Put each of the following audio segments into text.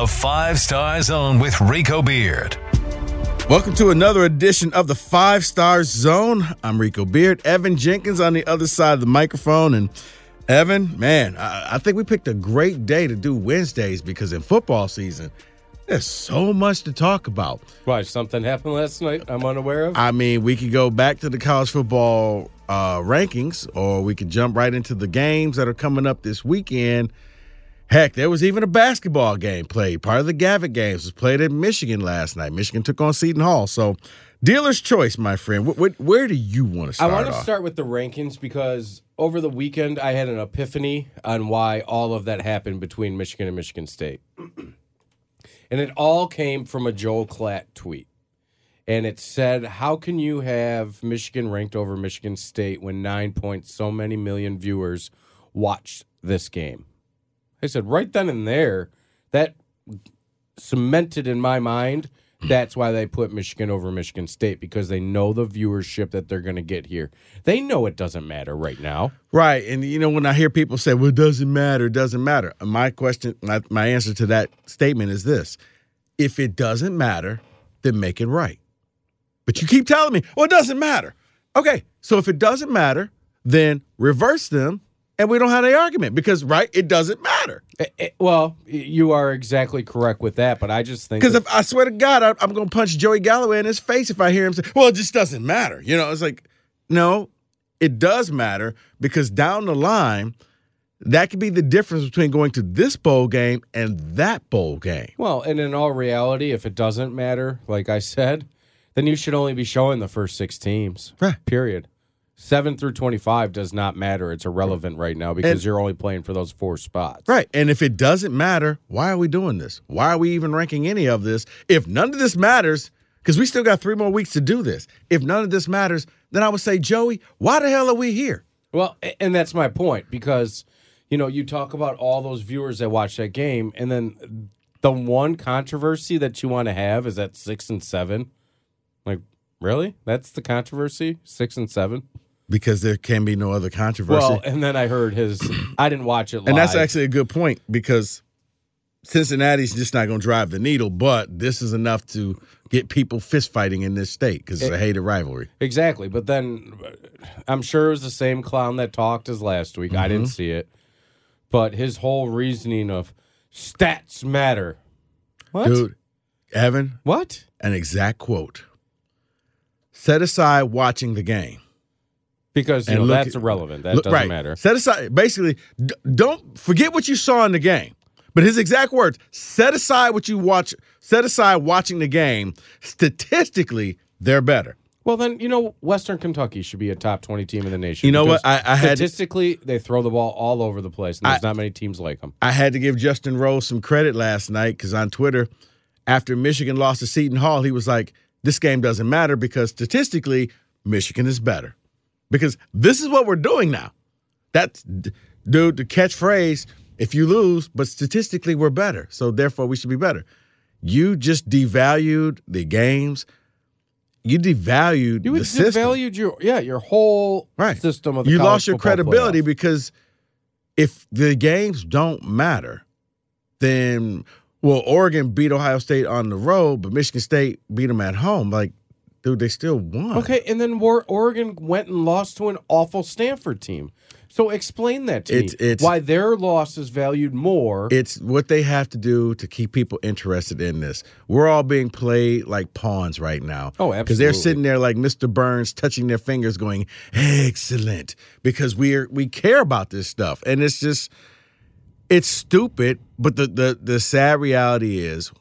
The Five Star Zone with Rico Beard. Welcome to another edition of the Five Star Zone. I'm Rico Beard. Evan Jenkins on the other side of the microphone. And Evan, man, I, I think we picked a great day to do Wednesdays because in football season, there's so much to talk about. Why, something happened last night I'm unaware of? I mean, we could go back to the college football uh, rankings, or we could jump right into the games that are coming up this weekend. Heck, there was even a basketball game played. Part of the Gavitt games was played at Michigan last night. Michigan took on Seton Hall. So, dealer's choice, my friend. Wh- wh- where do you want to start? I want to start with the rankings because over the weekend I had an epiphany on why all of that happened between Michigan and Michigan State. and it all came from a Joel Klatt tweet. And it said, How can you have Michigan ranked over Michigan State when nine point so many million viewers watched this game? I said, right then and there, that cemented in my mind that's why they put Michigan over Michigan State because they know the viewership that they're going to get here. They know it doesn't matter right now. Right. And, you know, when I hear people say, well, it doesn't matter, it doesn't matter, my question, my, my answer to that statement is this if it doesn't matter, then make it right. But you keep telling me, well, it doesn't matter. Okay. So if it doesn't matter, then reverse them and we don't have any argument because, right, it doesn't matter. Eh, eh, well, you are exactly correct with that, but I just think Because if I swear to God, I, I'm going to punch Joey Galloway in his face if I hear him say, well, it just doesn't matter. You know, it's like, no, it does matter because down the line, that could be the difference between going to this bowl game and that bowl game. well, and in all reality, if it doesn't matter, like I said, then you should only be showing the first six teams. Right. Period. Seven through twenty-five does not matter. It's irrelevant right now because And- you're only playing for those four spots. Right. And if it doesn't matter, why are we doing this? Why are we even ranking any of this? If none of this matters, because we still got three more weeks to do this. If none of this matters, then I would say, Joey, why the hell are we here? Well, and that's my point because you know you talk about all those viewers that watch that game, and then the one controversy that you want to have is at six and seven. Like, really? That's the controversy? Six and seven? Because there can be no other controversy. Well, and then I heard his. I didn't watch it live. And that's actually a good point because Cincinnati's just not going to drive the needle, but this is enough to get people fist fighting in this state because it's a hated rivalry. exactly. But then uh, I'm sure it was the same clown that talked as last week. I Mm-hmm. didn't see it, but his whole reasoning of stats matter. What? Dude, Evan, What? an exact quote. Set aside watching the game. Because you know that's at- irrelevant. That Look- doesn't right. matter. Set aside, basically, d- don't forget what you saw in the game. But his exact words: set aside what you watch. Set aside watching the game. Statistically, they're better. Well, then you know Western Kentucky should be a top twenty team in the nation. You know what? I- I had- statistically they throw the ball all over the place, and there's not many teams like them. I had to give Justin Rose some credit last night because on Twitter, after Michigan lost to Seton Hall, he was like, "This game doesn't matter because statistically, Michigan is better." Because this is what we're doing now. That's dude the catchphrase. If you lose, but statistically we're better, so therefore we should be better. You just devalued the games. You devalued You the system. devalued your yeah your whole right. system of the you lost your credibility playoff. because if the games don't matter, then well, Oregon beat Ohio State on the road, but Michigan State beat them at home. Like, dude, they still won. Okay, and then War- Oregon went and lost to an awful Stanford team. So explain that to It's- me. it's- why their loss is valued more. It's what they have to do to keep people interested in this. We're all being played like pawns right now. Oh, absolutely. Because they're sitting there like Mr. Burns, touching their fingers, going, "Excellent," because we're we care about this stuff, and it's just it's stupid. But the the the sad reality is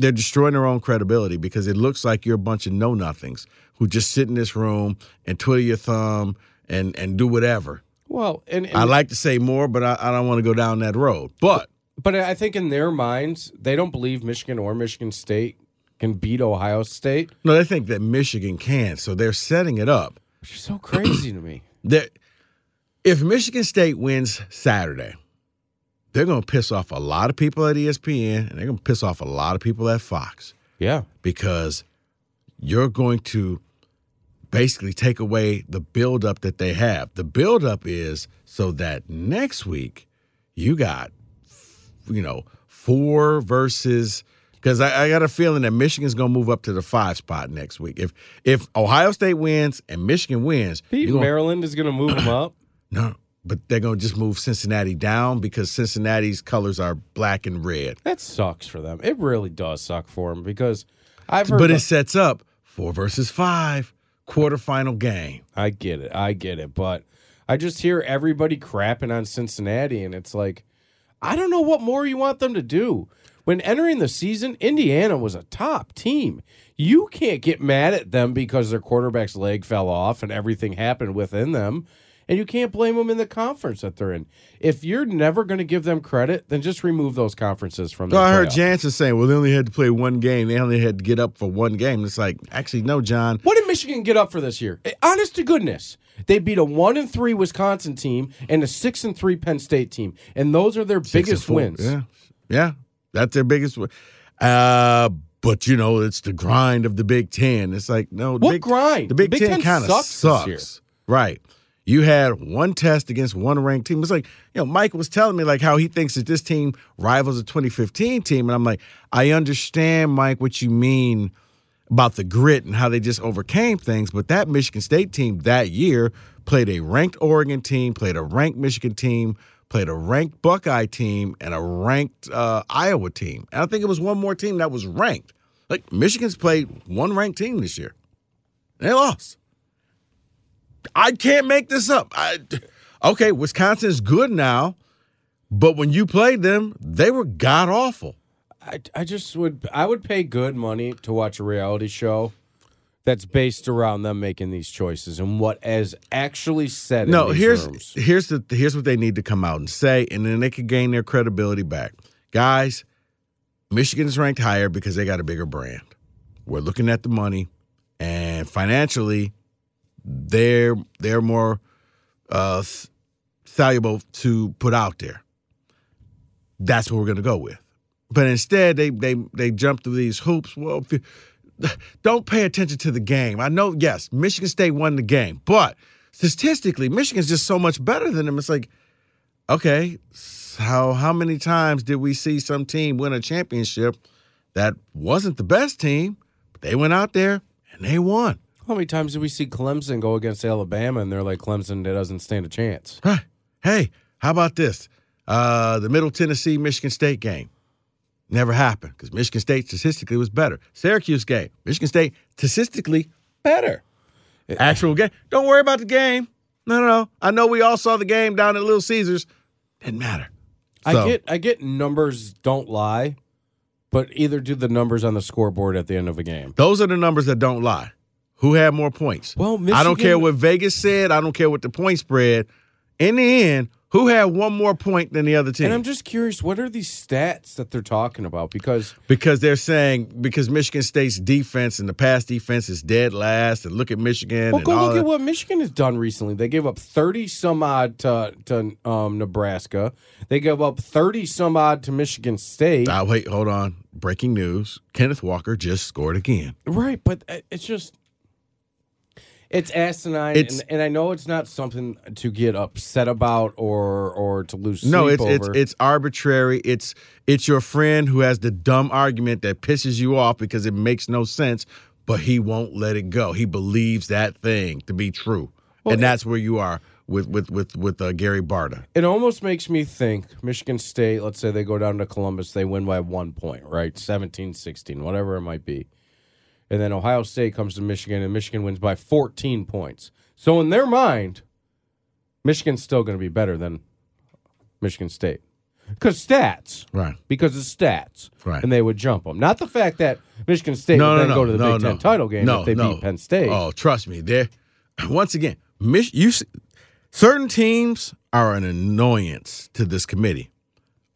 they're destroying their own credibility because it looks like you're a bunch of know nothings who just sit in this room and twiddle your thumb and and do whatever. well, and, and I like to say more, but I, I don't want to go down that road. But But I think in their minds, they don't believe Michigan or Michigan State can beat Ohio State. no, they think that Michigan can, so they're setting it up. Which is so crazy to me. That if Michigan State wins Saturday, they're going to piss off a lot of people at ESPN, and they're going to piss off a lot of people at Fox Yeah. because you're going to basically take away the buildup that they have. The buildup is so that next week you got, you know, four versus because I, I got a feeling that Michigan's going to move up to the five spot next week. If if Ohio State wins and Michigan wins, Pete, gonna- Maryland is going to move them up. no, but they're going to just move Cincinnati down because Cincinnati's colors are black and red. That sucks for them. It really does suck for them because I've heard. But the- it sets up four versus five quarterfinal game. I get it. I get it. But I just hear everybody crapping on Cincinnati, and it's like, I don't know what more you want them to do. When entering the season, Indiana was a top team. You can't get mad at them because their quarterback's leg fell off and everything happened within them. And you can't blame them in the conference that they're in. If you're never going to give them credit, then just remove those conferences from the So I heard. Jansen saying, well, they only had to play one game. They only had to get up for one game. It's like, actually, no, John. What did Michigan get up for this year? Eh, Honest to goodness, they beat a one and three Wisconsin team and a six and three Penn State team, and those are their Six biggest wins. Yeah. Yeah. That's their biggest win. Uh, but, you know, it's the grind of the Big Ten. It's like, no, What Big, grind? The Big, The Big Ten, Ten kind of sucks sucks. Right. You had one test against one ranked team. It's like, you know, Mike was telling me like how he thinks that this team rivals a 2015 team. And I'm like, I understand, Mike, what you mean about the grit and how they just overcame things. But that Michigan State team that year played a ranked Oregon team, played a ranked Michigan team, played a ranked Buckeye team, and a ranked uh, Iowa team. And I think it was one more team that was ranked. Like Michigan's played one ranked team this year. They lost. I can't make this up. I, okay, Wisconsin's good now, but when you played them, they were god awful. I, I just would I would pay good money to watch a reality show that's based around them making these choices and what is actually said. No, here's rooms. here's the here's what they need to come out and say, and then they could gain their credibility back. Guys, Michigan is ranked higher because they got a bigger brand. We're looking at the money, and financially, they're they're more uh, to put out there. That's what we're going to go with. But instead, they they they jump through these hoops. Well, you, don't pay attention to the game. I know, yes, Michigan State won the game, but statistically, Michigan's just so much better than them. It's like, okay, how how many times did we see some team win a championship that wasn't the best team, but they went out there and they won? How many times did we see Clemson go against Alabama and they're like Clemson doesn't stand a chance? Right. Hey, how about this? Uh, the Middle Tennessee Michigan State game never happened because Michigan State statistically was better. Syracuse game, Michigan State statistically better. Actual game. Don't worry about the game. No, no, no. I know we all saw the game down at Little Caesars. Didn't matter. I get I get numbers don't lie, but either do the numbers on the scoreboard at the end of a game. Those are the numbers that don't lie. Who had more points? Well, I don't care what Vegas said. I don't care what the point spread. In the end, who had one more point than the other team? And I'm just curious, what are these stats that they're talking about? Because because they're saying because Michigan State's defense and the pass defense is dead last, and look at Michigan well, and go look that. at what Michigan has done recently. They gave up 30 some odd to, to um, Nebraska. They gave up 30 some odd to Michigan State. Ah, wait, hold on. Breaking news: Kenneth Walker just scored again. Right, but uh, it's just it's asinine, It's- and, and I know it's not something to get upset about or or to lose No, sleep it's it's over. it's arbitrary. It's it's your friend who has the dumb argument that pisses you off because it makes no sense, but he won't let it go. He believes that thing to be true, and that's where you are with with with with uh, Gary Barta. it almost makes me think Michigan State, let's say they go down to Columbus, they win by one point, right? 17 16, whatever it might be. And then Ohio State comes to Michigan and Michigan wins by 14 points. So in their mind, Michigan's still going to be better than Michigan State. Because stats. Right. Because of stats. Right. And they would jump them. Not the fact that Michigan State No, would no, then no, go to the no, Big. Ten title game no, if they beat Penn State. Oh, trust me, there. Once again, Mich- you certain teams are an annoyance to this committee.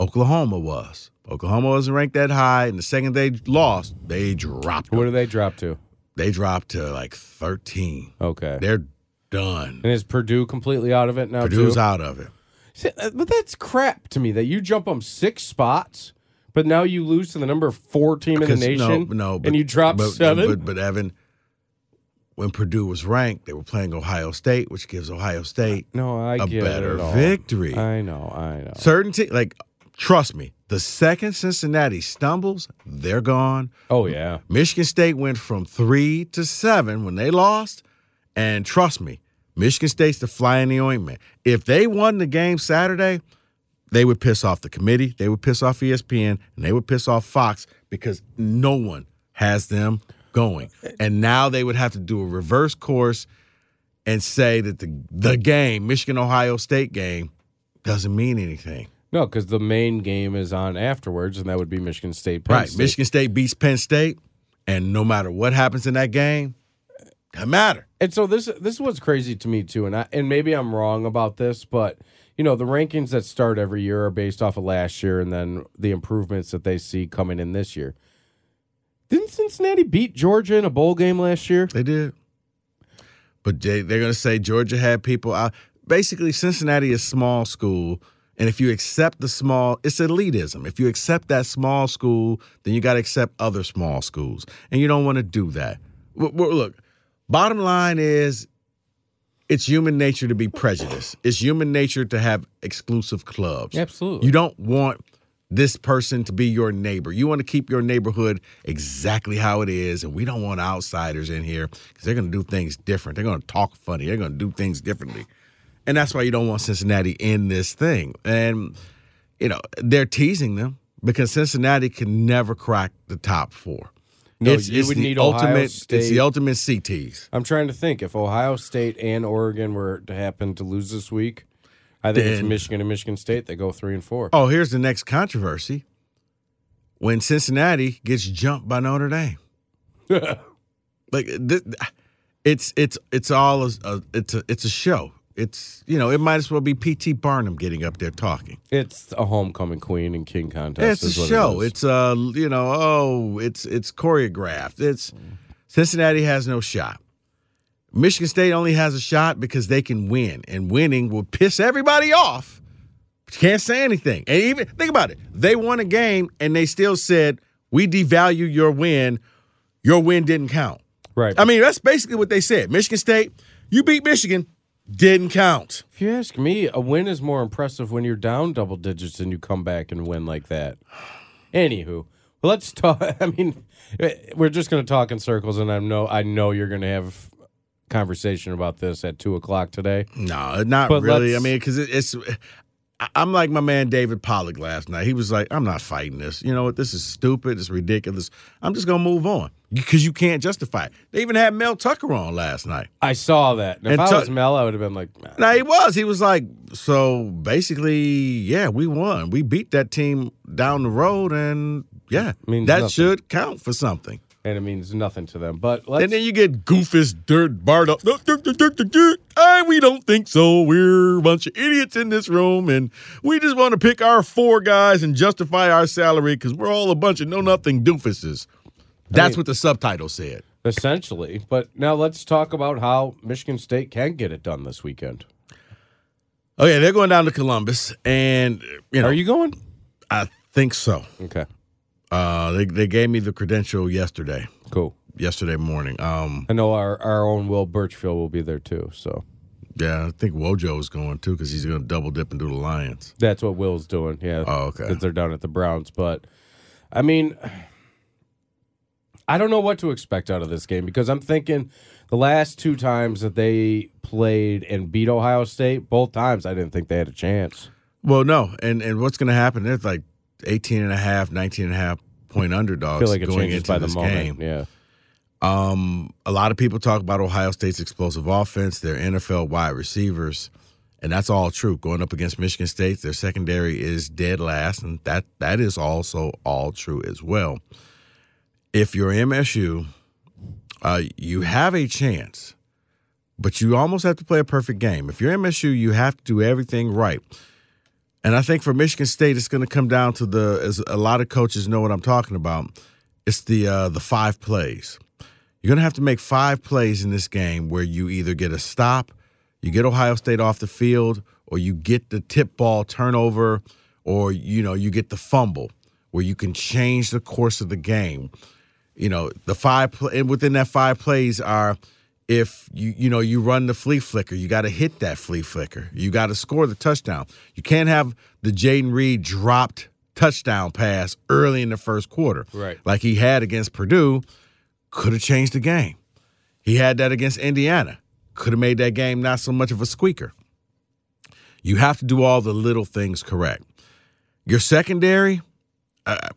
Oklahoma was. Oklahoma wasn't ranked that high, and the second they lost, they dropped. What them. do they drop to? They dropped to like thirteen. Okay. They're done. and is Purdue completely out of it now Purdue's too? out of it. See, uh, But that's crap to me that you jump them six spots, but now you lose to the number four team in the nation. No, no, and you drop but, seven. But, but Evan, when Purdue was ranked, they were playing Ohio State, which gives Ohio State no, I a better victory. I know, I know. certain te- like trust me, the second Cincinnati stumbles, they're gone. Oh yeah. Michigan State went from three to seven when they lost. And trust me, Michigan State's the fly in the ointment. If they won the game Saturday, they would piss off the committee, they would piss off ESPN, and they would piss off Fox because no one has them going. And now they would have to do a reverse course and say that the the game, Michigan Ohio State game, doesn't mean anything. No, because the main game is on afterwards, and that would be Michigan State. Penn right. State. Michigan State beats Penn State, and no matter what happens in that game, doesn't matter. And so this this is what's crazy to me too, and I, and maybe I'm wrong about this, but you know the rankings that start every year are based off of last year, and then the improvements that they see coming in this year. Didn't Cincinnati beat Georgia in a bowl game last year? They did. But they, they're going to say Georgia had people out. Basically, Cincinnati is small school. And if you accept the small, it's elitism. If you accept that small school, then you got to accept other small schools. And you don't want to do that. Look, bottom line is it's human nature to be prejudiced. It's human nature to have exclusive clubs. Absolutely. You don't want this person to be your neighbor. You want to keep your neighborhood exactly how it is, and we don't want outsiders in here because they're going to do things different. They're going to talk funny. They're going to do things differently, and that's why you don't want Cincinnati in this thing. And you know they're teasing them because Cincinnati can never crack the top four. No, it's, you it's would the need Ohio ultimate. It's the ultimate CTs. I'm trying to think if Ohio State and Oregon were to happen to lose this week. I think it's Michigan and Michigan State. They go three and four. Oh, here's the next controversy: when Cincinnati gets jumped by Notre Dame. like th- it's it's it's all a, a it's a it's a show. It's you know it might as well be P.T. Barnum getting up there talking. It's a homecoming queen and king contest. it's a show. It it's uh you know oh it's it's choreographed. It's Cincinnati has no shot. Michigan State only has a shot because they can win, and winning will piss everybody off. But you can't say anything. And even think about it. They won a game and they still said, We devalue your win. Your win didn't count. right. I mean, that's basically what they said. Michigan State, you beat Michigan, didn't count. if you ask me, a win is more impressive when you're down double digits and you come back and win like that. Anywho, let's talk. I mean, we're just going to talk in circles, and I know I know you're going to have conversation about this at two o'clock today. No, not But really. I mean, because it, it's. I'm like my man David Pollack last night. He was like, "I'm not fighting this. You know what? This is stupid. It's ridiculous. I'm just gonna move on because you can't justify it." They even had Mel Tucker on last night. I saw that. And if And I was Mel, I would have been like, nah. Now he was. He was like, "So basically, yeah, we won. We beat that team down the road, and yeah, that nothing. should count for something." And it means nothing to them. But let's And then you get goofus dirt barred up. Hey, we don't think so. We're a bunch of idiots in this room, and we just want to pick our four guys and justify our salary because we're all a bunch of know nothing doofuses. That's mean- what the subtitle said. essentially. But now let's talk about how Michigan State can get it done this weekend. Oh, okay, they're going down to Columbus, and you know, Are you going? I think so. Okay, Uh, they they gave me the credential yesterday, cool. yesterday morning. Um, I know our, our own Will Burchfield will be there too. So yeah, I think Wojo is going too because he's going to double dip and do the Lions. that's what Will's doing. Yeah. Oh, okay. Because they're down at the Browns. But I mean, I don't know what to expect out of this game because I'm thinking the last two times that they played and beat Ohio State, both times I didn't think they had a chance. Well, no, and and what's going to happen? There's like 18 and a half, 19 and a half point I underdogs feel like it going into by the this moment. game. Yeah. Um, a lot of people talk about Ohio State's explosive offense, their NFL wide receivers, and that's all true. Going up against Michigan State, their secondary is dead last, and that that is also all true as well. If you're MSU, uh, you have a chance, but you almost have to play a perfect game. If you're MSU, you have to do everything right. And I think for Michigan State, it's going to come down to the as a lot of coaches know what I'm talking about. It's the uh, the five plays. You're going to have to make five plays in this game where you either get a stop, you get Ohio State off the field, or you get the tip ball turnover, or you know you get the fumble where you can change the course of the game. You know the five pl- and within that five plays are if you you know you run the flea flicker, you got to hit that flea flicker. You got to score the touchdown. You can't have the Jayden Reed dropped touchdown pass early in the first quarter, Right. Like he had against Purdue, could have changed the game. He had that against Indiana, could have made that game not so much of a squeaker. You have to do all the little things correct. Your secondary, uh,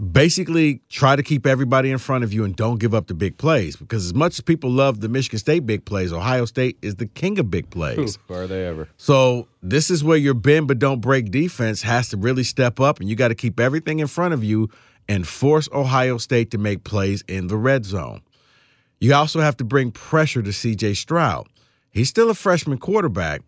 basically try to keep everybody in front of you and don't give up the big plays because as much as people love the Michigan State big plays, Ohio State is the king of big plays. Are they ever? So this is where your bend but don't break defense has to really step up, and you got to keep everything in front of you and force Ohio State to make plays in the red zone. You also have to bring pressure to CJ Stroud. He's still a freshman quarterback,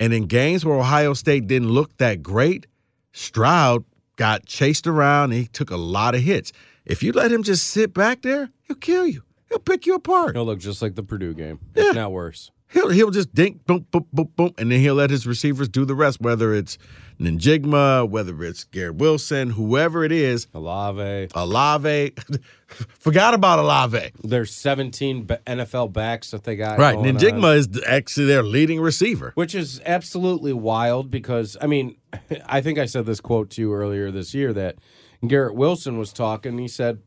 and in games where Ohio State didn't look that great, Stroud got chased around he took a lot of hits. If you let him just sit back there, he'll kill you. He'll pick you apart. He'll look just like the Purdue game, Yeah. if not worse. He'll he'll just dink, boom, boom, boom, boom, and then he'll let his receivers do the rest. Whether it's Njigba, whether it's Garrett Wilson, whoever it is, Olave. Olave. Forgot about Olave. There's 17 NFL backs that they got. Right, going on. Njigba is actually their leading receiver. Which is absolutely wild because, I mean, I think I said this quote to you earlier this year that Garrett Wilson was talking. He said,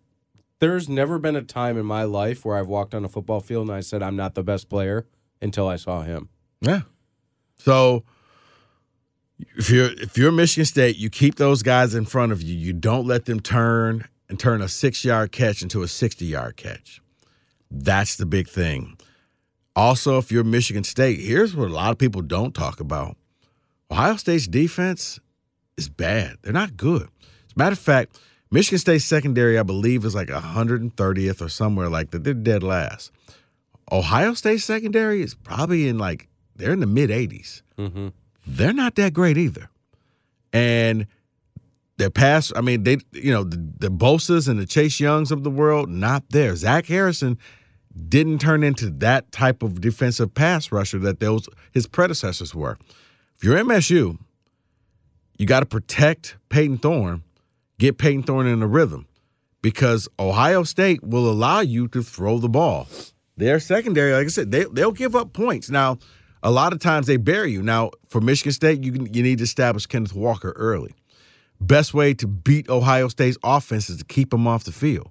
There's never been a time in my life where I've walked on a football field and I said, I'm not the best player until I saw him. Yeah. So if you're if you're Michigan State, you keep those guys in front of you. You don't let them turn and turn a six yard catch into a sixty yard catch. That's the big thing. Also, if you're Michigan State, here's what a lot of people don't talk about. Ohio State's defense is bad. They're not good. As a matter of fact, Michigan State's secondary, I believe, is like 130th or somewhere like that. They're dead last. Ohio State secondary is probably in like they're in the mid 80s. Mm-hmm. They're not that great either, and their pass. I mean, they you know the, the Bosa's and the Chase Youngs of the world not there. Zach Harrison didn't turn into that type of defensive pass rusher that those his predecessors were. If you're MSU, you got to protect Payton Thorne, get Payton Thorne in the rhythm, because Ohio State will allow you to throw the ball. Their secondary, like I said, they they'll give up points. Now, a lot of times they bury you. Now, for Michigan State, you you need to establish Kenneth Walker early. Best way to beat Ohio State's offense is to keep them off the field.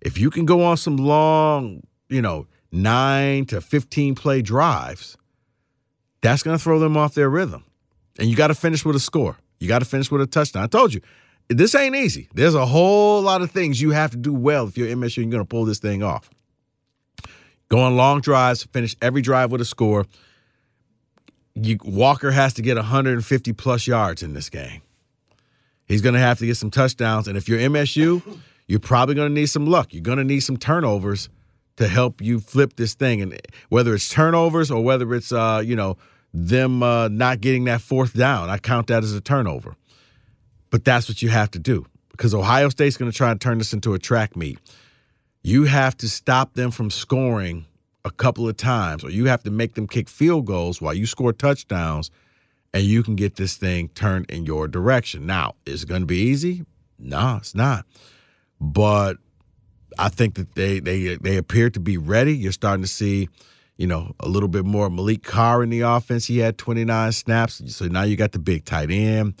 If you can go on some long, you know, nine to fifteen play drives, that's going to throw them off their rhythm. And you got to finish with a score. You got to finish with a touchdown. I told you, this ain't easy. There's a whole lot of things you have to do well if you're MSU. You're going to pull this thing off. Go on long drives, finish every drive with a score. You, Walker has to get 150 plus yards in this game. He's going to have to get some touchdowns. And if you're MSU, you're probably going to need some luck. You're going to need some turnovers to help you flip this thing. And whether it's turnovers or whether it's, uh, you know, them uh, not getting that fourth down, I count that as a turnover. But that's what you have to do because Ohio State's going to try and turn this into a track meet. You have to stop them from scoring a couple of times, or you have to make them kick field goals while you score touchdowns, and you can get this thing turned in your direction. Now, is it going to be easy? No, it's not. But I think that they they they appear to be ready. You're starting to see, you know, a little bit more Maliq Carr in the offense. He had 29 snaps, so now you got the big tight end.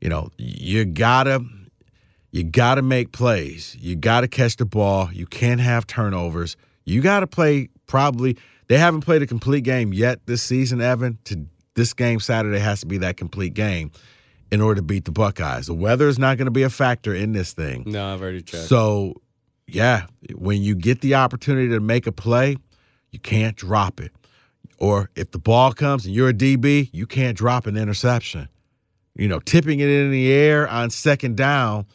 You know, you gotta you gotta make plays. You gotta catch the ball. You can't have turnovers. You gotta play probably. They haven't played a complete game yet this season, Evan. To this game Saturday has to be that complete game in order to beat the Buckeyes. The weather is not going to be a factor in this thing. No, I've already checked. So, yeah, when you get the opportunity to make a play, you can't drop it. Or if the ball comes and you're a DB, you can't drop an interception. You know, tipping it in the air on second down,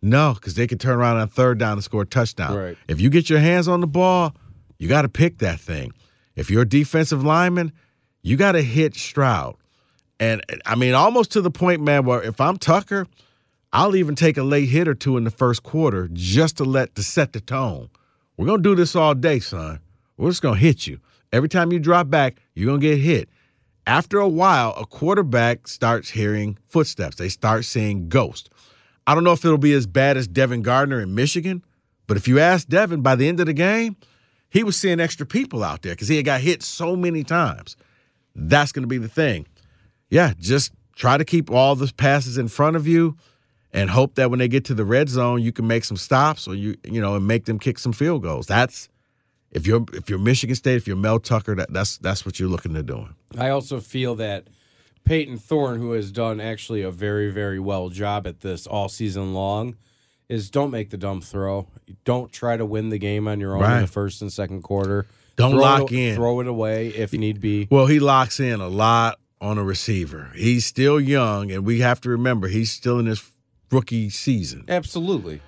no, because they can turn around on third down and score a touchdown. Right. If you get your hands on the ball, you got to pick that thing. If you're a defensive lineman, you got to hit Stroud. And I mean, almost to the point, man, where if I'm Tucker, I'll even take a late hit or two in the first quarter just to let to set the tone. We're gonna do this all day, son. We're just gonna hit you. Every time you drop back, you're gonna get hit. After a while, a quarterback starts hearing footsteps. They start seeing ghosts. I don't know if it'll be as bad as Devin Gardner in Michigan, but if you ask Devin by the end of the game, he was seeing extra people out there because he had got hit so many times. That's going to be the thing. Yeah, just try to keep all the passes in front of you and hope that when they get to the red zone, you can make some stops or you you know and make them kick some field goals. That's if you're if you're Michigan State, if you're Mel Tucker, that, that's that's what you're looking to do. I also feel that Payton Thorne, who has done actually a very very well job at this all season long, is don't make the dumb throw. Don't try to win the game on your own in the first and second quarter. Don't Throw lock it, in. Throw it away if need be. Well, he locks in a lot on a receiver. He's still young, and we have to remember he's still in his rookie season. Absolutely.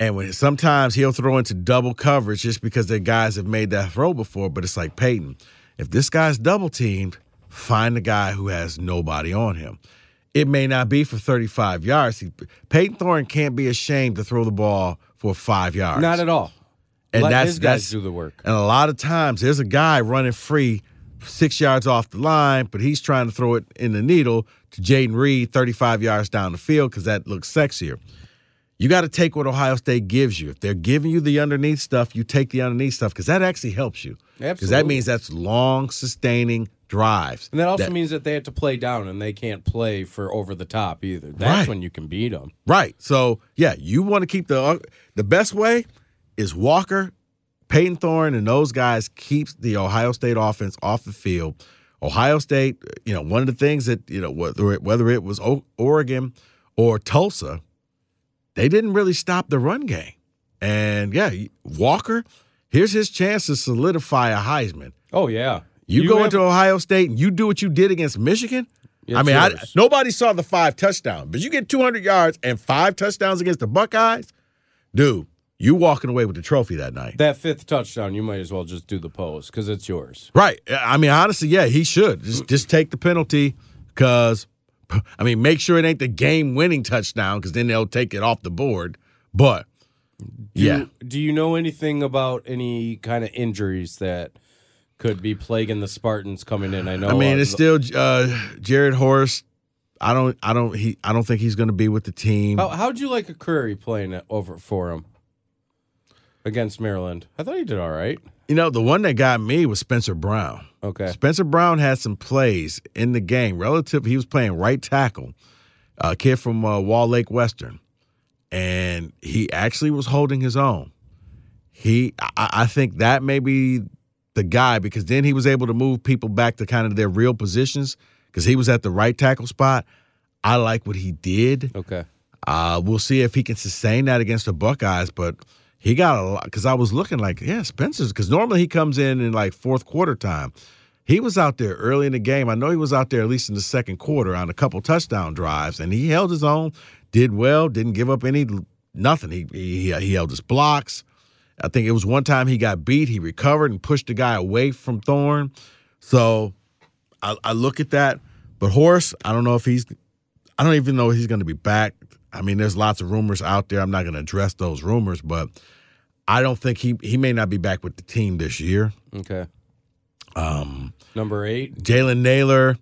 And when sometimes he'll throw into double coverage just because the guys have made that throw before, but it's like Payton. If this guy's double teamed, find the guy who has nobody on him. It may not be for 35 yards. He, Payton Thorne can't be ashamed to throw the ball for five yards. Not at all. And Let that's that's do the work. And a lot of times there's a guy running free six yards off the line, but he's trying to throw it in the needle to Jayden Reed 35 yards down the field because that looks sexier. You got to take what Ohio State gives you. If they're giving you the underneath stuff, you take the underneath stuff because that actually helps you. Absolutely. Because that means that's long, sustaining drives. And that also That- means that they have to play down and they can't play for over the top either. That's Right. when you can beat them. Right. So yeah, you want to keep the uh, the best way is Walker, Payton Thorne, and those guys keeps the Ohio State offense off the field. Ohio State, you know, one of the things that you know whether it, whether it was o- Oregon or Tulsa, they didn't really stop the run game. And yeah, Walker, here's his chance to solidify a Heisman. Oh yeah. You, go have- into Ohio State and you do what you did against Michigan. It's I mean, I, nobody saw the five touchdowns, but you get 200 yards and five touchdowns against the Buckeyes, dude. You walking away with the trophy that night, that fifth touchdown, you might as well just do the pose because it's yours. right? I mean, honestly, yeah, he should just just take the penalty because, I mean, make sure it ain't the game-winning touchdown because then they'll take it off the board. But Do yeah, You, do you know anything about any kind of injuries that could be plaguing the Spartans coming in? I know. I mean, it's still uh, Jarrett Horst. I don't, I don't, he, I don't think he's going to be with the team. How, how'd you like Arcuri playing over for him against Maryland? I thought he did all right. You know, the one that got me was Spencer Brown. Okay. Spencer Brown had some plays in the game. Relative, he was playing right tackle, a kid from uh, Walled Lake Western, and he actually was holding his own. He, I, I think that may be the guy because then he was able to move people back to kind of their real positions because he was at the right tackle spot. I like what he did. Okay. Uh, we'll see if he can sustain that against the Buckeyes, but he got a lot because I was looking like, yeah, Spencer's because normally he comes in in like fourth quarter time. He was out there early in the game. I know he was out there at least in the second quarter on a couple touchdown drives, and he held his own, did well, didn't give up any nothing. He he, he held his blocks. I think it was one time he got beat. He recovered and pushed the guy away from Thorne. So I, I look at that. But Horst, I don't know if he's I don't even know if he's going to be back. I mean, there's lots of rumors out there. I'm not going to address those rumors, but I don't think he he may not be back with the team this year. Okay. Um, Number eight. Jalen Nailor.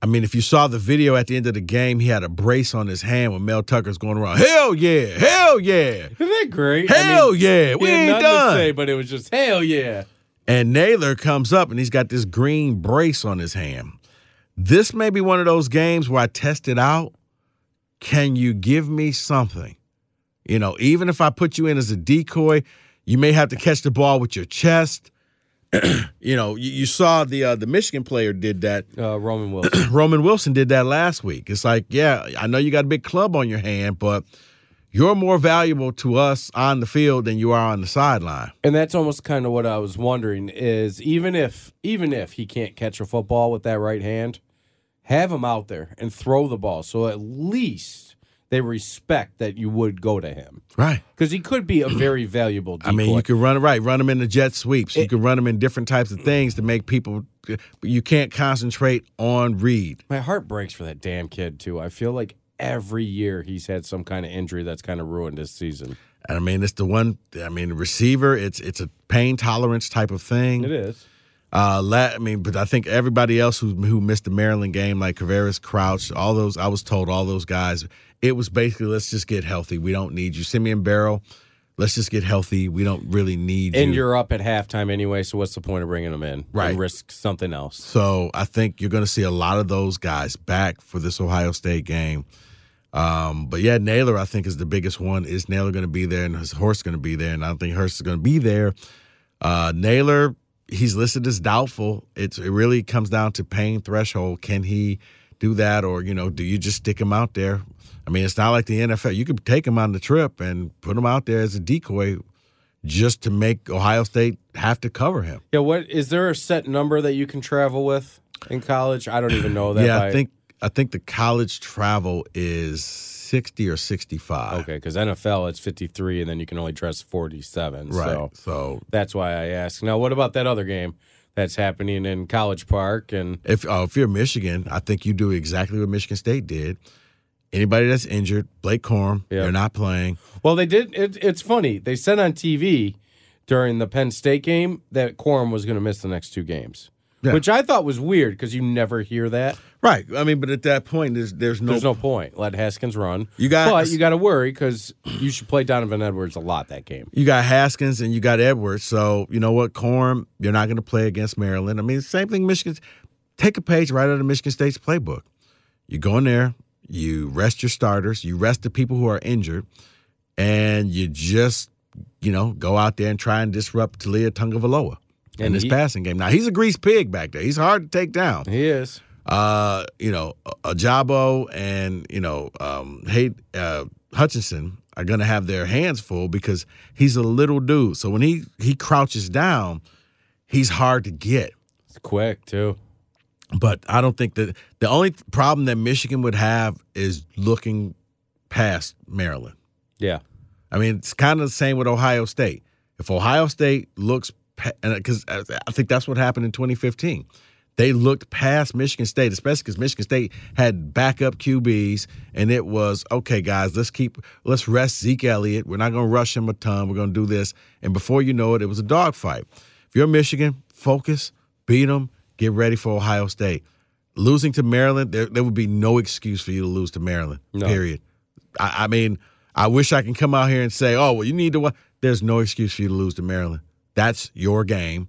I mean, if you saw the video at the end of the game, he had a brace on his hand when Mel Tucker's going around. Hell yeah, hell yeah, Isn't that great? hell mean, yeah, we ain't done. to say, but it was just hell yeah. And Nailor comes up and he's got this green brace on his hand. This may be one of those games where I test it out. Can you give me something? You know, even if I put you in as a decoy, you may have to catch the ball with your chest. you know, you, you saw the uh, the Michigan player did that. Uh, Roman Wilson. Roman Wilson did that last week. It's like, yeah, I know you got a big club on your hand, but you're more valuable to us on the field than you are on the sideline. And that's almost kind of what I was wondering is even if even if he can't catch a football with that right hand, have him out there and throw the ball so at least they respect that you would go to him Right. because he could be a very valuable. Decoy. I mean, you can run it right, run them in the jet sweeps. You can run them in different types of things to make people. But you can't concentrate on Reed. My heart breaks for that damn kid too. I feel like every year he's had some kind of injury that's kind of ruined his season. And I mean, it's the one. I mean, the receiver. It's it's a pain tolerance type of thing. is. Uh, la- I mean, but I think everybody else who who missed the Maryland game, like Kavaris Crouch, all those, I was told all those guys, it was basically let's just get healthy. We don't need you. Simeon Barrow, let's just get healthy. We don't really need And you. you're up at halftime anyway, so what's the point of bringing them in? Right. And risk something else. So I think you're going to see a lot of those guys back for this Ohio State game. Um, but yeah, Nailor I think is the biggest one. Is Nailor going to be there, and his Horst going to be there? And I don't think Horst is going to be there. Uh, Nailor, he's listed as doubtful. It's it really comes down to pain threshold. Can he do that, or you know, do you just stick him out there? I mean, it's not like the NFL. You could take him on the trip and put him out there as a decoy, just to make Ohio State have to cover him. Yeah, what is there a set number that you can travel with in college? I don't even know that. yeah, by- I think I think the college travel is sixty or sixty-five. Okay, because NFL it's 53, and then you can only dress 47. right. So So that's why I asked. Now, what about that other game that's happening in College Park? And if uh, if you're Michigan, I think you do exactly what Michigan State did. Anybody that's injured, Blake Corum, Yeah. they're not playing. well, they did. It, it's funny. They said on TV during the Penn State game that Corum was going to miss the next two games, Yeah. which I thought was weird because you never hear that. Right. I mean, but at that point, there's there's no, There's no point. Let Haskins run. You got- but you got to worry because you should play Donovan Edwards a lot that game. you got Haskins and you got Edwards. So you know what, Corum, you're not going to play against Maryland. I mean, same thing. Michigan, take a page right out of Michigan State's playbook. You go in there, you rest your starters, you rest the people who are injured, and you just you know go out there and try and disrupt Taulia Tagovailoa in And this he- passing game. Now he's a grease pig back there. He's hard to take down. He is. Uh, you know, Ojabo and you know, um, Hay, uh, Hutchinson are going to have their hands full because he's a little dude. So when he he crouches down, he's hard to get. It's quick too. But I don't think that the only problem that Michigan would have is looking past Maryland. Yeah. I mean, it's kind of the same with Ohio State. If Ohio State looks, because I think that's what happened in 2015. They looked past Michigan State, especially because Michigan State had backup QBs, and it was okay, guys. Let's keep, let's rest Zeke Elliott. We're not going to rush him a ton. We're going to do this, and before you know it, it was a dogfight. If you're Michigan, focus, beat them, get ready for Ohio State. Losing to Maryland, there, there would be no excuse for you to lose to Maryland. No. Period. I, I mean, I wish I can come out here and say, "Oh, well, you need to." wa-" There's no excuse for you to lose to Maryland. That's your game.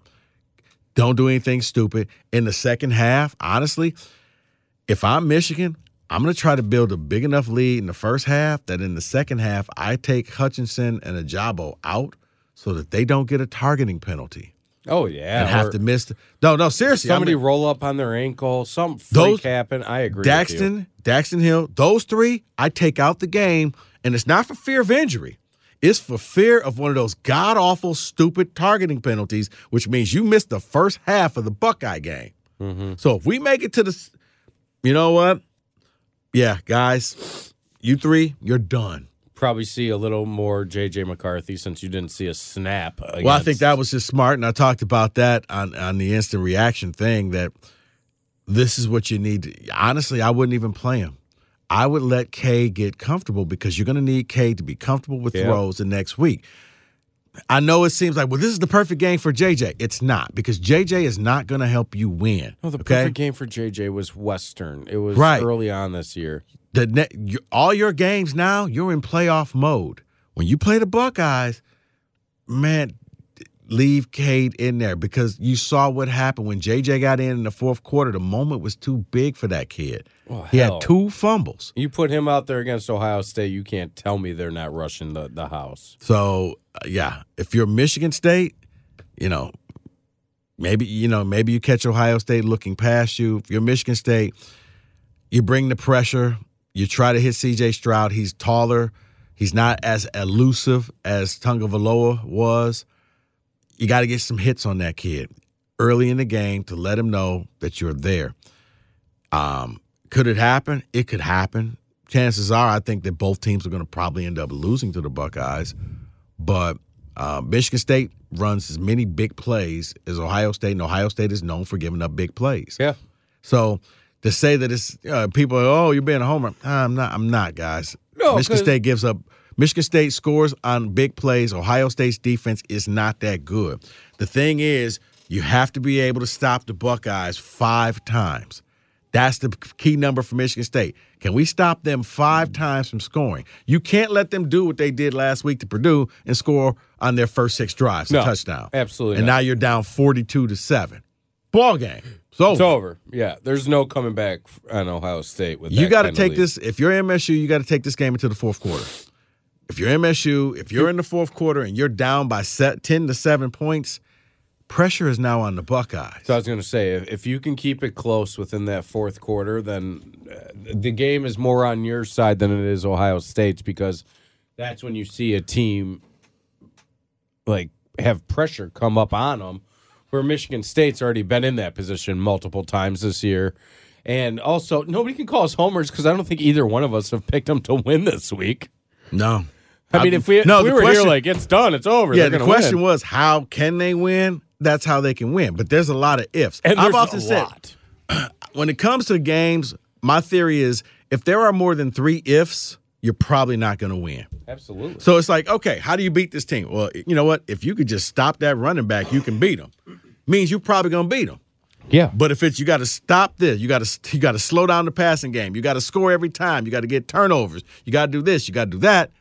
Don't do anything stupid. In the second half, honestly, if I'm Michigan, I'm going to try to build a big enough lead in the first half that in the second half, I take Hutchinson and Ojabo out so that they don't get a targeting penalty Oh yeah. and have to miss. The, no, no, seriously. I somebody mean, roll up on their ankle. Some freak Those- happen. I agree. with you. Daxton, Daxton Hill, those three, I take out the game, and it's not for fear of injury. It's for fear of one of those god awful, stupid targeting penalties, which means you missed the first half of the Buckeye game. Mm-hmm. So if we make it to the, you know what? Yeah, guys, you three, you're done. Probably see a little more JJ McCarthy since you didn't see a snap. Well, I think that was just smart, and I talked about that on on the instant reaction thing. That this is what you need. To, honestly, I wouldn't even play him. I would let K get comfortable because you're going to need K to be comfortable with Yeah. throws the next week. I know it seems like well, this is the perfect game for JJ. It's not because JJ is not going to help you win. No, the okay, perfect game for JJ was Western. It was Right. early on this year. the you, all your games now you're in playoff mode. When you play the Buckeyes, man, leave Cade in there because you saw what happened when JJ got in in the fourth quarter. The moment was too big for that kid. Oh, he had two fumbles. You put him out there against Ohio State, you can't tell me they're not rushing the, the house. So uh, yeah, if you're Michigan State, you know, maybe you know maybe you catch Ohio State looking past you. If you're Michigan State, you bring the pressure. You try to hit C.J. Stroud. He's taller. He's not as elusive as Tagovailoa was. You got to get some hits on that kid early in the game to let him know that you're there. Um, could it happen? It could happen. Chances are, I think that both teams are going to probably end up losing to the Buckeyes. But uh, Michigan State runs as many big plays as Ohio State, and Ohio State is known for giving up big plays. Yeah. So to say that it's uh, people, are, oh, you're being a homer. I'm not. I'm not, guys. No, Michigan State gives up. Michigan State scores on big plays. Ohio State's defense is not that good. The thing is, you have to be able to stop the Buckeyes five times. That's the key number for Michigan State. Can we stop them five times from scoring? You can't let them do what they did last week to Purdue and score on their first six drives, No, a touchdown. absolutely And not. now you're down 42 to 7. Ball game. It's over. It's over. Yeah, there's no coming back on Ohio State with You got to take this. If you're MSU, you got to take this game into the fourth quarter. If you're MSU, if you're in the fourth quarter and you're down by set, 10 to 7 points, pressure is now on the Buckeyes. So I was going to say, if, if you can keep it close within that fourth quarter, then uh, the game is more on your side than it is Ohio State's because that's when you see a team like have pressure come up on them. Where Michigan State's already been in that position multiple times this year. And also, nobody can call us homers because I don't think either one of us have picked them to win this week. No. I mean, if we, no, if we were question- here like it's done, it's over. Yeah, the question win. was how can they win? That's how they can win. But there's a lot of ifs. and I've often a said lot. when it comes to games, my theory is if there are more than three ifs, you're probably not going to win. Absolutely. So it's like, okay, how do you beat this team? Well, you know what? If you could just stop that running back, you can beat them. Means you're probably going to beat them. Yeah. But if it's you got to stop this, you got to you got to slow down the passing game. You got to score every time. You got to get turnovers. You got to do this. You got to do that.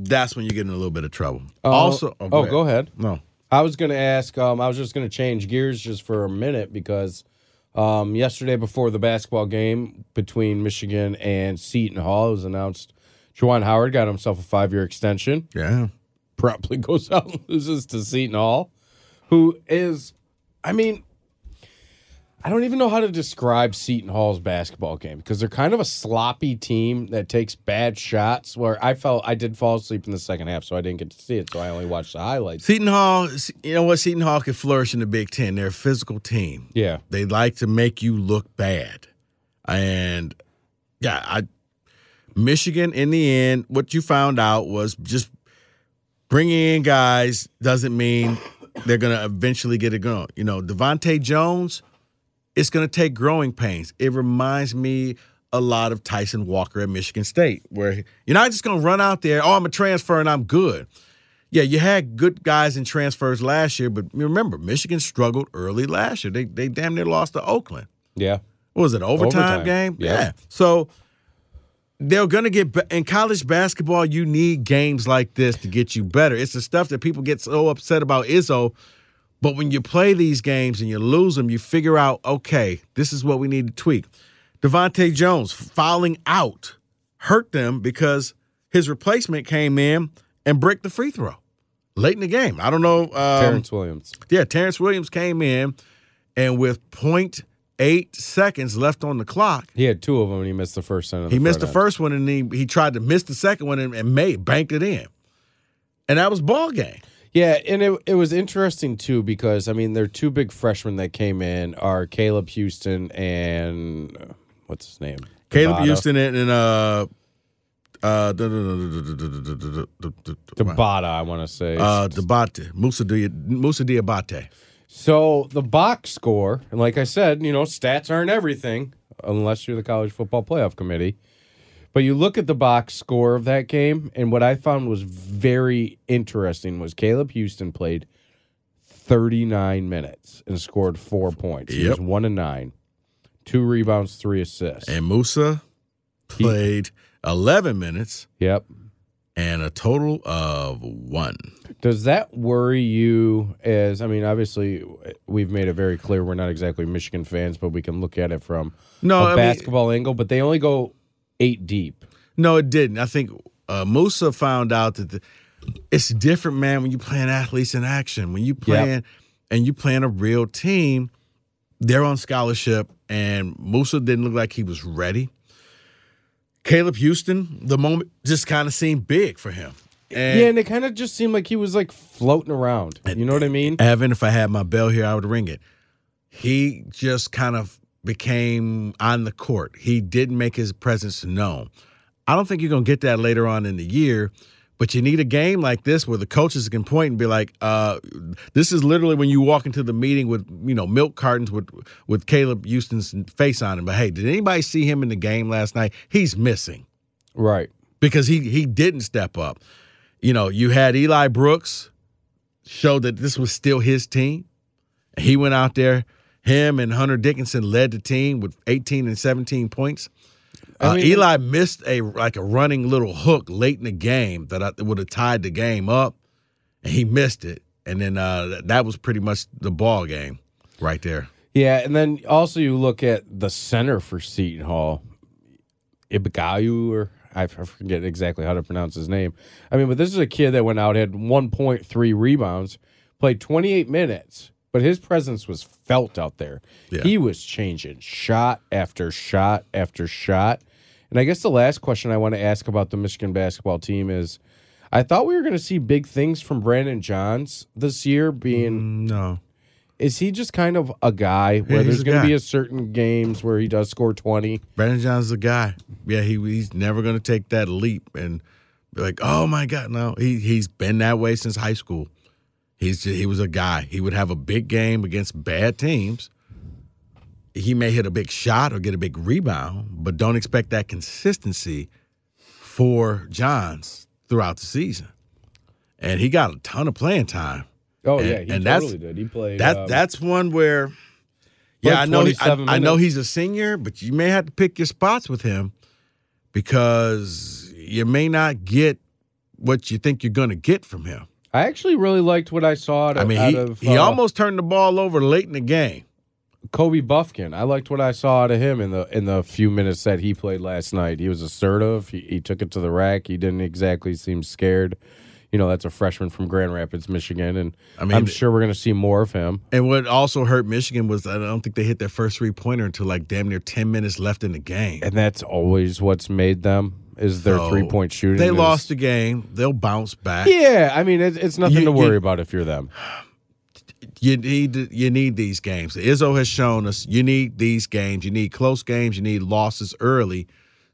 That's when you get in a little bit of trouble. Uh, also, oh, go ahead. No, I was going to ask. Um, I was just going to change gears just for a minute because um, yesterday before the basketball game between Michigan and Seton Hall, it was announced Juwan Howard got himself a five-year extension. yeah, Probably goes out and loses to Seton Hall, who is, I mean, I don't even know how to describe Seton Hall's basketball game because they're kind of a sloppy team that takes bad shots. Where I felt I did fall asleep in the second half, so I didn't get to see it. So I only watched the highlights. Seton Hall. You know what? Seton Hall can flourish in the Big Ten. They're a physical team. Yeah. They like to make you look bad, and yeah, I Michigan in the end, what you found out was just bringing in guys doesn't mean they're going to eventually get it going. You know, DeVante' Jones, it's going to take growing pains. It reminds me a lot of Tyson Walker at Michigan State, where you're not just going to run out there, oh, I'm a transfer and I'm good. Yeah, you had good guys in transfers last year, but remember, Michigan struggled early last year. They they damn near lost to Oakland. Yeah. What was it, overtime, Overtime, game? yeah. Yeah. So they're going to get in college basketball. You need games like this to get you better. It's the stuff that people get so upset about Izzo. But when you play these games and you lose them, you figure out, okay, this is what we need to tweak. DeVante' Jones fouling out hurt them because his replacement came in and bricked the free throw late in the game. I don't know. Um, Terrance Williams. yeah, Terrance Williams came in and with 0.8 seconds left on the clock, He had two of them and he missed the first one. he missed the end. first one and he, he tried to miss the second one and, and made banked it in. And that was ball game. Yeah, and it it was interesting too because I mean their two big freshmen that came in are Caleb Houston and uh, what's his name? Caleb. Houston and, and uh uh Tabata, I want to say. uh Dabate, Moussa Dia- Moussa Diabate. so the box score, and like I said, you know, stats aren't everything unless you're the college football playoff committee. But you look at the box score of that game, and what I found was very interesting was Caleb Houston played 39 minutes and scored four points. He was one and nine, two rebounds, three assists. And Moussa played 11 minutes Yep. and a total of 1. Does that worry you? As I mean, obviously, we've made it very clear we're not exactly Michigan fans, but we can look at it from No, a I mean- basketball angle. But they only go eight deep. No, it didn't. I think uh, Moussa found out that the, it's different, man, when you playing athletes in action. When you playing and you playing a real team, they're on scholarship, and Moussa didn't look like he was ready. Caleb Houston, the moment just kind of seemed big for him. And yeah, and it kind of just seemed like he was like floating around. You know what I mean? Evan, if I had my bell here, I would ring it. He just kind of became on the court. He didn't make his presence known. I don't think you're going to get that later on in the year, but you need a game like this where the coaches can point and be like, uh, this is literally when you walk into the meeting with, you know, milk cartons with with Caleb Houston's face on him. But hey, did anybody see him in the game last night? He's missing Right. because he he didn't step up. You know, you had Eli Brooks show that this was still his team. He went out there him and Hunter Dickinson led the team with 18 and 17 points. I Uh, mean- Eli missed a like a running little hook late in the game that I, would have tied the game up, and he missed it. And then uh, that was pretty much the ball game right there. Yeah, and then also you look at the center for Seton Hall, Ibagayu, or I I forget exactly how to pronounce his name. I mean, but this is a kid that went out had 1.3 rebounds, played 28 minutes, but his presence was felt out there. Yeah. He was changing shot after shot after shot. And I guess the last question I want to ask about the Michigan basketball team is. I thought we were going to see big things from Brandon Johns this year. Being mm, No, is he just kind of a guy where he's there's going to be a certain games where he does score 20? Brandon Johns is a guy. Yeah, he he's never going to take that leap and be like, oh my god, no. He he's been that way since high school. He's he was a guy. He would have a big game against bad teams. He may hit a big shot or get a big rebound, but don't expect that consistency for Johns throughout the season. And he got a ton of playing time. Oh, And- yeah, he and that's- did. He played. That um, that's one where, yeah, I know. he- I, I know he's a senior, but you may have to pick your spots with him because you may not get what you think you're going to get from him. I actually really liked what I saw out of, I mean, he, of he uh, almost turned the ball over late in the game. Kobe Buffkin. I liked what I saw out of him in the in the few minutes that he played last night. He was assertive. He, he took it to the rack. He didn't exactly seem scared. You know, that's a freshman from Grand Rapids, Michigan, and I mean, I'm sure we're going to see more of him. And what also hurt Michigan was I don't think they hit their first three pointer until like damn near ten minutes left in the game. And that's always what's made them is their So, three point shooting. They is- lost a game. They'll bounce back. Yeah, I mean, it's, it's nothing You- to worry you- about if you're them. you need you need these games. Izzo has shown us you need these games. You need close games. You need losses early,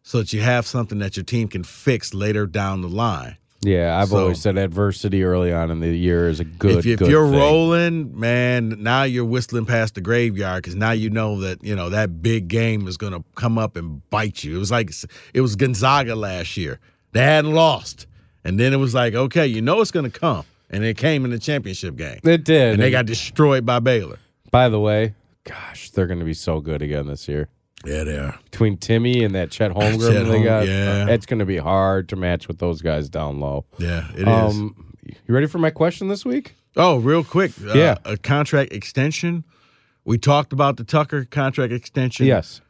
so that you have something that your team can fix later down the line. Yeah, I've So- always said adversity early on in the year is a good. if, you, if good you're thing. rolling, man, now you're whistling past the graveyard because now you know that you know that big game is going to come up and bite you. It was like it was Gonzaga last year. They hadn't lost, and then it was like, okay, you know it's going to come, and it came in the championship game, it did. and they got destroyed by Baylor. By the way, gosh, they're going to be so good again this year. Yeah, they are. Between Timme and that Chet Holmgren Chet they got, yeah. uh, it's going to be hard to match with those guys down low. Yeah, it is. Um, you ready for my question this week? Oh, real quick. Uh, Yeah. A contract extension. We talked about the Tucker contract extension. Yes.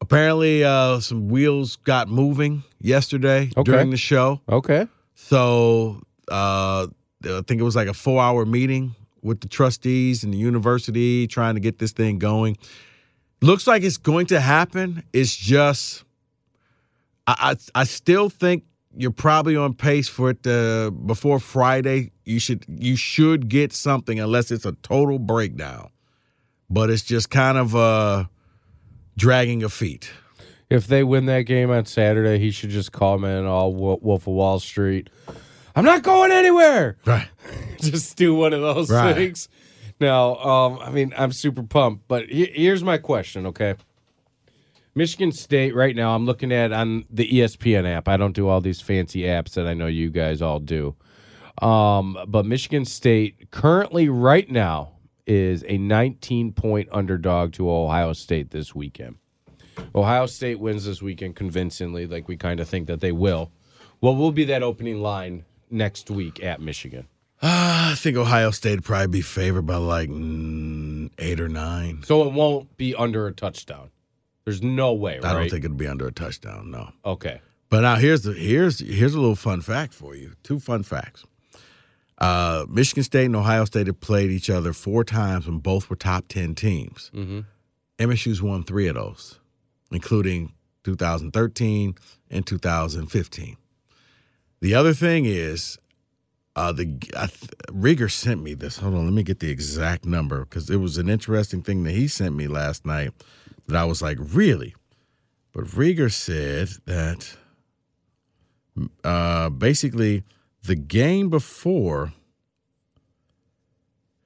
Apparently, uh, some wheels got moving yesterday Okay. during the show. Okay. So uh, I think it was like a four hour meeting with the trustees and the university trying to get this thing going. Looks like it's going to happen. It's just, I, I, I still think you're probably on pace for it to, before Friday. You should you should get something unless it's a total breakdown. But it's just kind of uh, dragging a feet. If they win that game on Saturday, he should just call me in all Wolf of Wall Street. I'm not going anywhere. Right. just do one of those Right. things. Now, um, I mean, I'm super pumped, but he- here's my question, okay? Michigan State right now, I'm looking at on the ESPN app. I don't do all these fancy apps that I know you guys all do. Um, but Michigan State currently right now is a 19 point underdog to Ohio State this weekend. Ohio State wins this weekend convincingly, like we kind of think that they will. What will be that opening line next week at Michigan? I think Ohio State would probably be favored by like mm, eight or nine. So it won't be under a touchdown. There's no way, right? I don't think it'd be under a touchdown, no. Okay. But now here's the here's here's a little fun fact for you. Two fun facts. Uh, Michigan State and Ohio State have played each other four times when both were top ten teams. Mm-hmm. MSU's won three of those, including 2013 and 2015. The other thing is, uh, the I, th- Rieger sent me this. Hold on, let me get the exact number because it was an interesting thing that he sent me last night that I was like, really? But Rieger said that uh, basically the game before,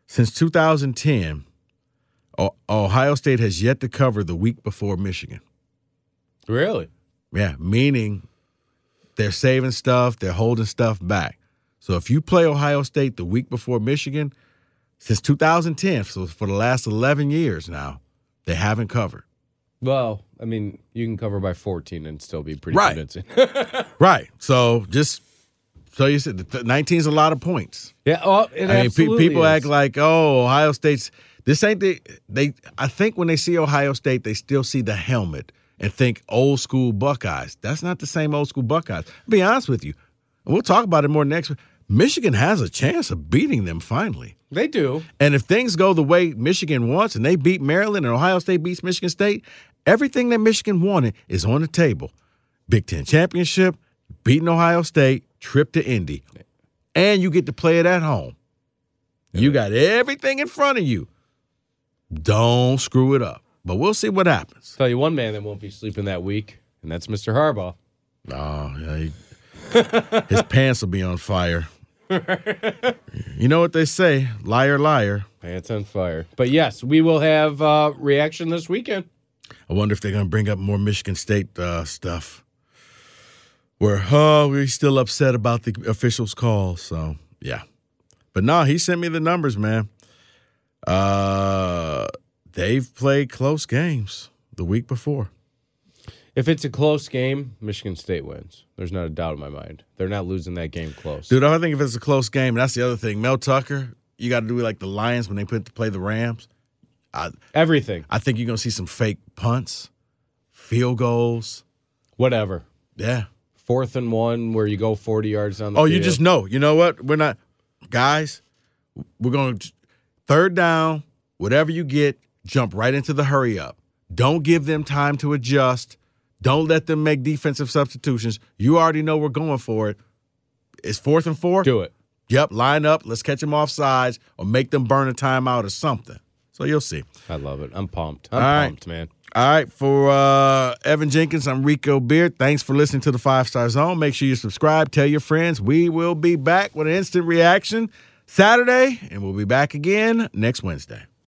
since 2010, O- Ohio State has yet to cover the week before Michigan. Really? Yeah, meaning they're saving stuff, they're holding stuff back. So if you play Ohio State the week before Michigan, since 2010. So for the last 11 years now, they haven't covered. Well, I mean, you can cover by 14 and still be pretty Right. convincing. Right. So just so you said 19 is a lot of points. yeah, oh, it I mean, pe- people is. act like, oh, Ohio State's. This ain't the they. I think when they see Ohio State, they still see the helmet and think old school Buckeyes. That's not the same old school Buckeyes. I'll be honest with you, we'll talk about it more next. week. Michigan has a chance of beating them finally. They do. And if things go the way Michigan wants and they beat Maryland and Ohio State beats Michigan State, everything that Michigan wanted is on the table. Big Ten championship, beating Ohio State, trip to Indy. And you get to play it at home. You got everything in front of you. Don't screw it up. But we'll see what happens. Tell you one man that won't be sleeping that week, and that's Mr. Harbaugh. Oh, yeah. he- his pants will be on fire. you know what they say liar, liar. Pants on fire. But yes, we will have uh, reaction this weekend. I wonder if they're going to bring up more Michigan State uh, stuff. Where, oh, we're still upset about the officials' call. So, yeah. But no, he sent me the numbers, man. Uh, they've played close games the week before. If it's a close game, Michigan State wins. There's not a doubt in my mind. They're not losing that game close. Dude, I think if it's a close game, that's the other thing. Mel Tucker, you got to do like the Lions when they put to play the Rams. I, Everything. I think you're going to see some fake punts, field goals. Whatever. Yeah. Fourth and one where you go 40 yards down the Oh, field. you just know. You know what? We're not, guys. We're going to third down. Whatever you get, jump right into the hurry up. Don't give them time to adjust. Don't let them make defensive substitutions. You already know we're going for it. It's fourth and four. do it. Yep, line up. Let's catch them off sides or make them burn a timeout or something. So you'll see. I love it. I'm pumped. I'm All right. pumped, man. All right, for uh, Evan Jenkins, I'm Rico Beard. Thanks for listening to the Five Star Zone. Make sure you subscribe, tell your friends. We will be back with an instant reaction Saturday, and we'll be back again next Wednesday.